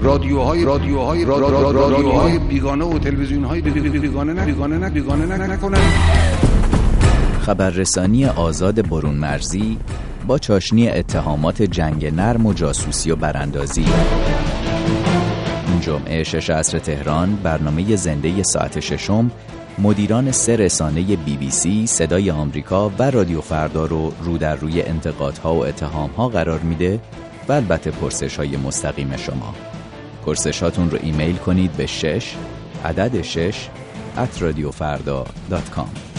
رادیوهای رادیوهای رادیوهای بیگانه و تلویزیونهای بیگانه نه بیگانه نه بیگانه نه نکنن خبررسانی آزاد برون مرزی با چاشنی اتهامات جنگ نرم و جاسوسی و براندازی. جمعه شش عصر تهران برنامه زنده ساعت ششم مدیران سه رسانه بی بی سی، صدای آمریکا و رادیو فردا رو رو در روی انتقادها و اتهامها قرار میده و البته پرسش های مستقیم شما. پرسش هاتون رو ایمیل کنید به شش عدد شش at radiofarda.com